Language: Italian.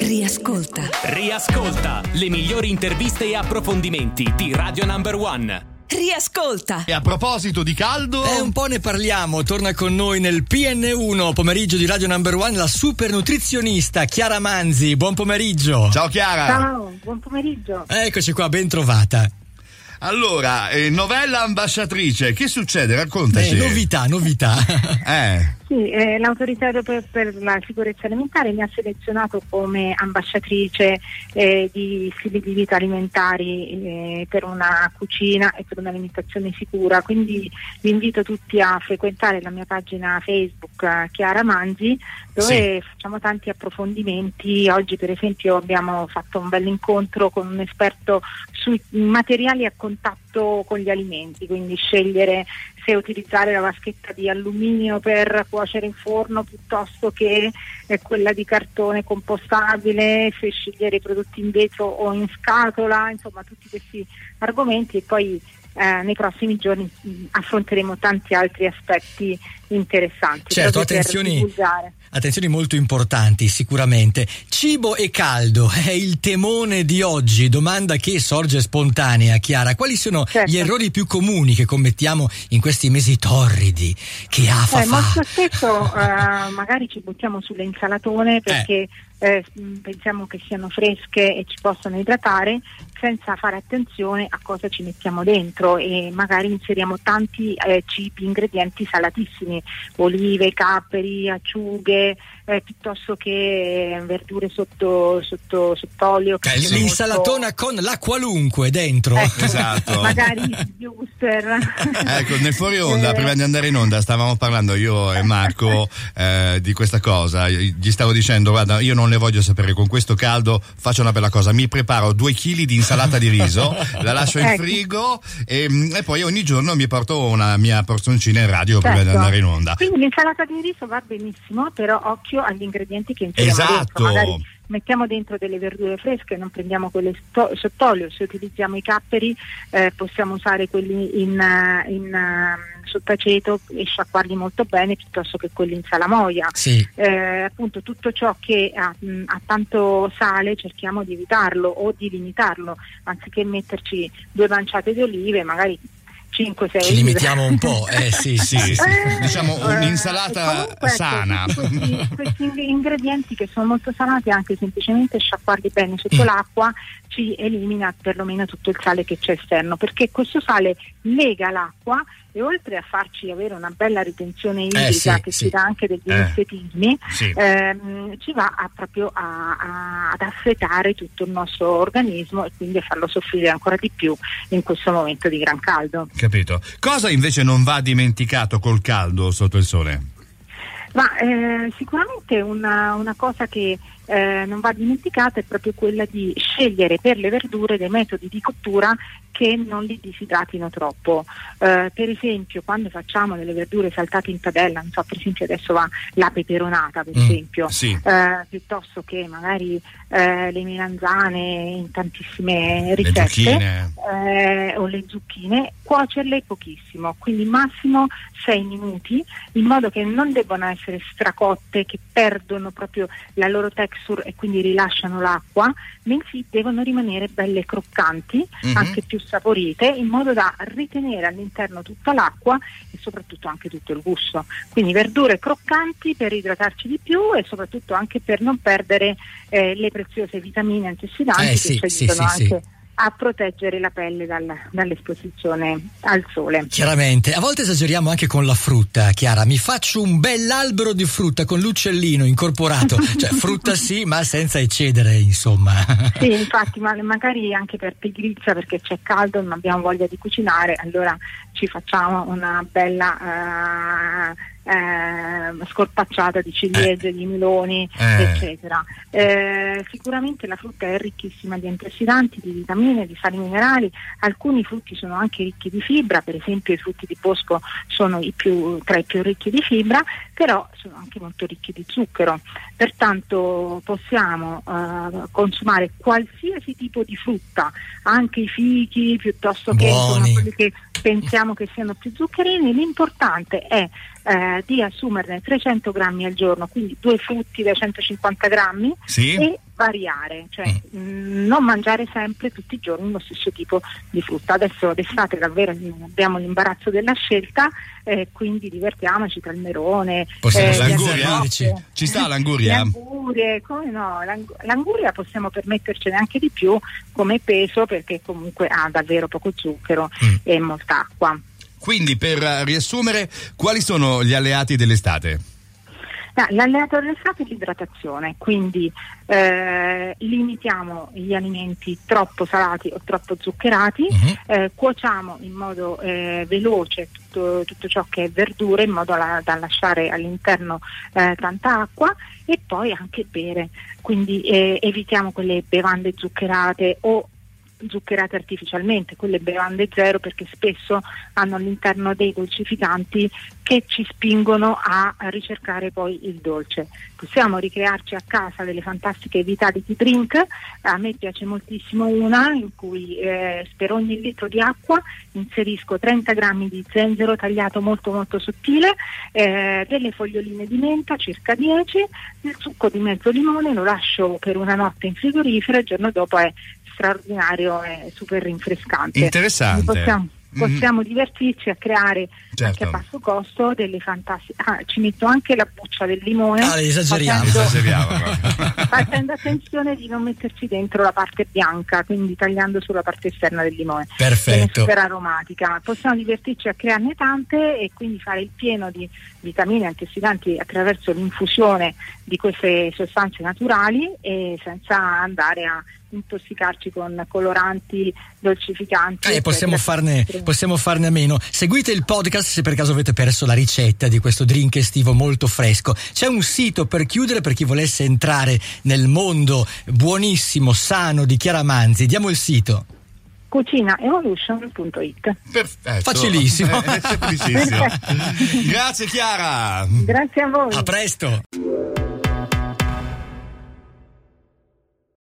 Riascolta. Riascolta le migliori interviste e approfondimenti di Radio Number One. Riascolta. E a proposito di caldo, Eh, un po' ne parliamo. Torna con noi nel PN1 pomeriggio di Radio Number One la super nutrizionista Chiara Manzi. Buon pomeriggio. ciao Chiara. Ciao, buon pomeriggio. Eccoci qua, ben trovata. Allora, eh, novella ambasciatrice, che succede? Raccontaci. Eh, novità, novità. Eh, Sì, eh, l'autorità europea per la sicurezza alimentare mi ha selezionato come ambasciatrice eh, di stili di vita alimentari eh, per una cucina e per un'alimentazione sicura, quindi vi invito tutti a frequentare la mia pagina Facebook eh, Chiara Manzi dove facciamo tanti approfondimenti. Oggi per esempio abbiamo fatto un bel incontro con un esperto sui materiali a contatto con gli alimenti, quindi scegliere se utilizzare la vaschetta di alluminio per cuocere in forno piuttosto che eh, quella di cartone compostabile, se scegliere i prodotti in vetro o in scatola, insomma tutti questi argomenti e poi eh, nei prossimi giorni mh, affronteremo tanti altri aspetti interessanti. Certo, attenzioni, attenzioni molto importanti sicuramente. Cibo e caldo è il temone di oggi, domanda che sorge spontanea, Chiara. Quali sono Certo. gli errori più comuni che commettiamo in questi mesi torridi? Che afa Eh, fa? molto spesso eh, magari ci buttiamo sulle insalatone perché eh, pensiamo che siano fresche e ci possano idratare senza fare attenzione a cosa ci mettiamo dentro e magari inseriamo tanti eh, cibi, ingredienti salatissimi, olive, capperi, acciughe, eh, piuttosto che eh, verdure sotto, sotto, sott'olio. Eh, L'insalatona con la qualunque dentro. Ecco, Esatto. Magari il wuster. Ecco, nel fuori onda, Eh, prima di andare in onda, stavamo parlando io e Marco eh, di questa cosa. Gli stavo dicendo, guarda, io non ne voglio sapere, con questo caldo faccio una bella cosa, mi preparo due chili di insalata di riso, la lascio in Ecco. frigo e, mm, e poi ogni giorno mi porto una mia porzioncina in radio prima di Certo. andare in onda. Quindi l'insalata di riso va benissimo, però occhio agli ingredienti che inseriamo Esatto. dentro. Magari mettiamo dentro delle verdure fresche, non prendiamo quelle sto- sott'olio, se utilizziamo i capperi eh, possiamo usare quelli in, eh, in, eh, sottaceto e sciacquarli molto bene piuttosto che quelli in salamoia. Sì. Eh, appunto tutto ciò che ha, mh, ha tanto sale cerchiamo di evitarlo o di limitarlo, anziché metterci due manciate di olive, magari 5-6 Ci limitiamo un po', eh sì, sì. Sì. Eh, Diciamo eh, un'insalata e comunque, ecco, sana. Questi, questi ing- ingredienti che sono molto salati, anche semplicemente sciacquarli bene sotto l'acqua, ci elimina perlomeno tutto il sale che c'è esterno, perché questo sale lega l'acqua e oltre a farci avere una bella ritenzione idrica sì, che sì. ci dà anche degli Eh. anestetismi, Sì. ehm, ci va a proprio a- a- ad affetare tutto il nostro organismo e quindi a farlo soffrire ancora di più in questo momento di gran caldo. Capito. Cosa invece non va dimenticato col caldo sotto il sole? Ma eh, sicuramente una, una cosa che eh, non va dimenticata è proprio quella di scegliere per le verdure dei metodi di cottura che non li disidratino troppo. Eh, per esempio, quando facciamo delle verdure saltate in padella, non so, per esempio adesso va la peperonata, per Mm, esempio, sì. eh, piuttosto che magari eh, le melanzane in tantissime Le ricette zucchine. eh, o le zucchine, cuocerle pochissimo, quindi massimo 6 minuti, in modo che non debbano essere stracotte, che perdono proprio la loro texture e quindi rilasciano l'acqua, bensì devono rimanere belle croccanti, Mhm. anche più saporite, in modo da ritenere all'interno tutta l'acqua e soprattutto anche tutto il gusto. Quindi verdure croccanti per idratarci di più e soprattutto anche per non perdere eh, le preziose vitamine antiossidanti Eh, sì, che ci sì, aiutano sì, sì. anche a proteggere la pelle dal- dall'esposizione al sole. Chiaramente, a volte esageriamo anche con la frutta, Chiara. Mi faccio un bell'albero di frutta con l'uccellino incorporato, cioè frutta sì, ma senza eccedere, insomma. Sì, infatti, ma magari anche per pigrizia perché c'è caldo e non abbiamo voglia di cucinare, allora ci facciamo una bella eh, eh, scorpacciata di ciliegie, di meloni, Eh. eccetera. Eh, sicuramente la frutta è ricchissima di antiossidanti, di vitamine, di sali minerali, alcuni frutti sono anche ricchi di fibra, per esempio i frutti di bosco sono i più, tra i più ricchi di fibra, però sono anche molto ricchi di zucchero. Pertanto possiamo eh, consumare qualsiasi tipo di frutta, anche i fichi piuttosto che insomma, quelli che pensiamo che siano più zuccherini, l'importante è di assumerne 300 grammi al giorno, quindi due frutti da 150 grammi Sì? e variare, cioè mh, non mangiare sempre tutti i giorni lo stesso tipo di frutta. Adesso d'estate davvero abbiamo l'imbarazzo della scelta, eh, quindi divertiamoci tra il merone, Possiamo eh, l'anguria? Ci sta le l'anguria? angurie, come no, l'ang- l'anguria possiamo permettercene anche di più come peso perché comunque ha davvero poco zucchero Mm. e molta acqua. Quindi per riassumere, quali sono gli alleati dell'estate? Ah, L'alleato dell'estate è l'idratazione, quindi eh, limitiamo gli alimenti troppo salati o troppo zuccherati, Mhm. eh, cuociamo in modo eh, veloce tutto, tutto ciò che è verdura in modo la- da lasciare all'interno eh, tanta acqua e poi anche bere, quindi eh, evitiamo quelle bevande zuccherate o zuccherate artificialmente, quelle bevande zero perché spesso hanno all'interno dei dolcificanti che ci spingono a ricercare poi il dolce. Possiamo ricrearci a casa delle fantastiche vitality drink, a me piace moltissimo una in cui eh, per ogni litro di acqua inserisco 30 grammi di zenzero tagliato molto molto sottile, eh, delle foglioline di menta, circa 10, il succo di mezzo limone, lo lascio per una notte in frigorifero e il giorno dopo è straordinario e super rinfrescante. Interessante. Possiamo, Mhm. possiamo divertirci a creare Certo. anche a basso costo delle fantastiche. Ah, ci metto anche la buccia del limone. Ah, esageriamo. facendo- Esageriamo. Facendo attenzione di non metterci dentro la parte bianca, quindi tagliando sulla parte esterna del limone. Perfetto. Super aromatica. Possiamo divertirci a crearne tante e quindi fare il pieno di vitamine e antiossidanti attraverso l'infusione di queste sostanze naturali e senza andare a intossicarci con coloranti, dolcificanti. Eh, possiamo, farne, possiamo farne a meno. Seguite il podcast se per caso avete perso la ricetta di questo drink estivo molto fresco. C'è un sito per chiudere per chi volesse entrare nel mondo buonissimo, sano di Chiara Manzi. Diamo il sito. cucinaevolution.it Perfetto. Facilissimo. Eh, è semplicissimo. Grazie Chiara. Grazie a voi. A presto.